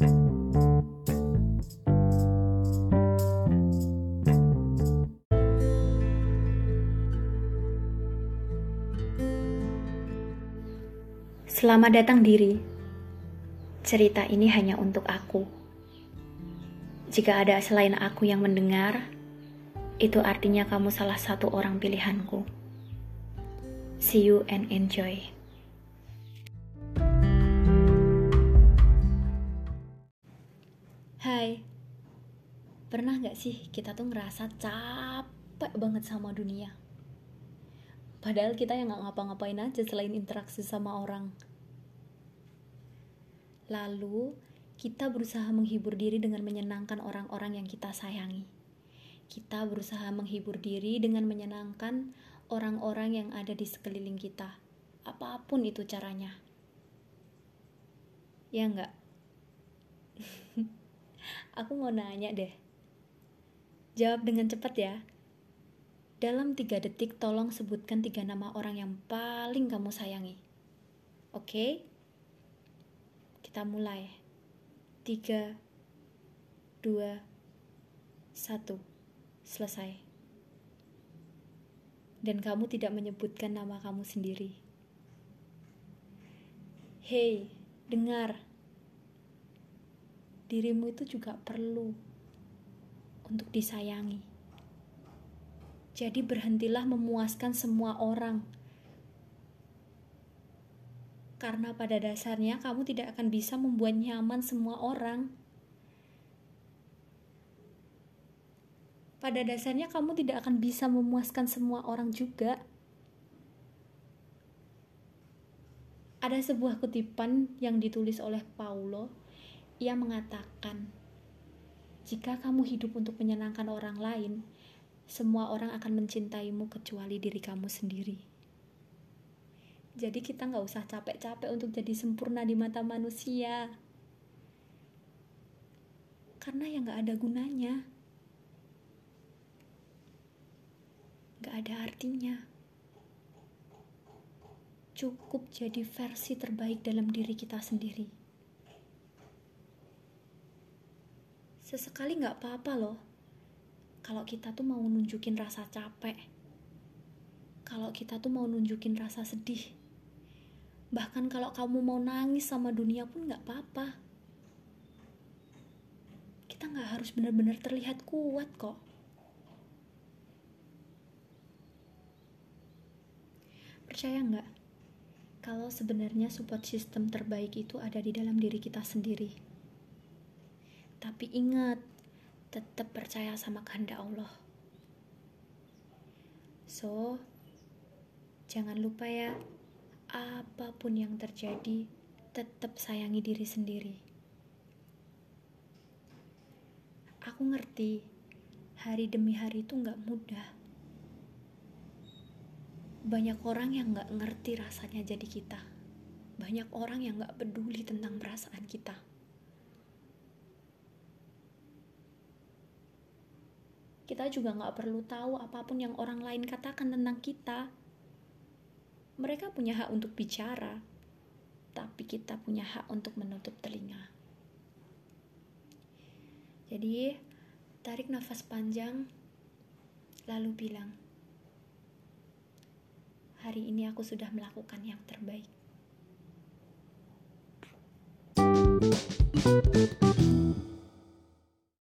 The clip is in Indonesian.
Selamat datang diri. Cerita ini hanya untuk aku. Jika ada selain aku yang mendengar, itu artinya kamu salah satu orang pilihanku. See you and enjoy. Hai, pernah gak sih kita tuh ngerasa capek banget sama dunia? Padahal kita yang gak ngapa-ngapain aja selain interaksi sama orang. Lalu, kita berusaha menghibur diri dengan menyenangkan orang-orang yang kita sayangi. Kita berusaha menghibur diri dengan menyenangkan orang-orang yang ada di sekeliling kita. Apa pun itu caranya. Ya enggak? Aku mau nanya deh. Jawab dengan cepat ya. Dalam tiga detik tolong sebutkan tiga nama orang yang paling kamu sayangi. Oke? Kita mulai. Tiga, dua, satu. Selesai. Dan kamu tidak menyebutkan nama kamu sendiri. Hei, dengar. Dirimu itu juga perlu untuk disayangi. Jadi berhentilah memuaskan semua orang karena pada dasarnya kamu tidak akan bisa membuat nyaman semua orang. Pada dasarnya kamu tidak akan bisa memuaskan semua orang juga. Ada sebuah kutipan yang ditulis oleh Paulo. Ia mengatakan, "Jika kamu hidup untuk menyenangkan orang lain, semua orang akan mencintaimu kecuali diri kamu sendiri." Jadi kita nggak usah capek-capek untuk jadi sempurna di mata manusia. Karena ya nggak ada gunanya. Nggak ada artinya. Cukup jadi versi terbaik dalam diri kita sendiri. Sesekali nggak apa-apa loh. Kalau kita tuh mau nunjukin rasa capek. Kalau kita tuh mau nunjukin rasa sedih Bahkan kalau kamu mau nangis sama dunia pun gak apa-apa. Kita gak harus benar-benar terlihat kuat kok. Percaya nggak? Kalau sebenarnya support system terbaik itu ada di dalam diri kita sendiri. Tapi ingat, tetap percaya sama kehendak Allah. So, jangan lupa ya, apa pun yang terjadi, tetap sayangi diri sendiri. Aku ngerti, hari demi hari itu gak mudah. Banyak orang yang gak ngerti rasanya jadi kita. Banyak orang yang gak peduli tentang perasaan kita. Kita juga gak perlu tahu apa pun yang orang lain katakan tentang kita mereka punya hak untuk bicara, tapi kita punya hak untuk menutup telinga. Jadi, tarik nafas panjang, lalu bilang, "Hari ini aku sudah melakukan yang terbaik." thank you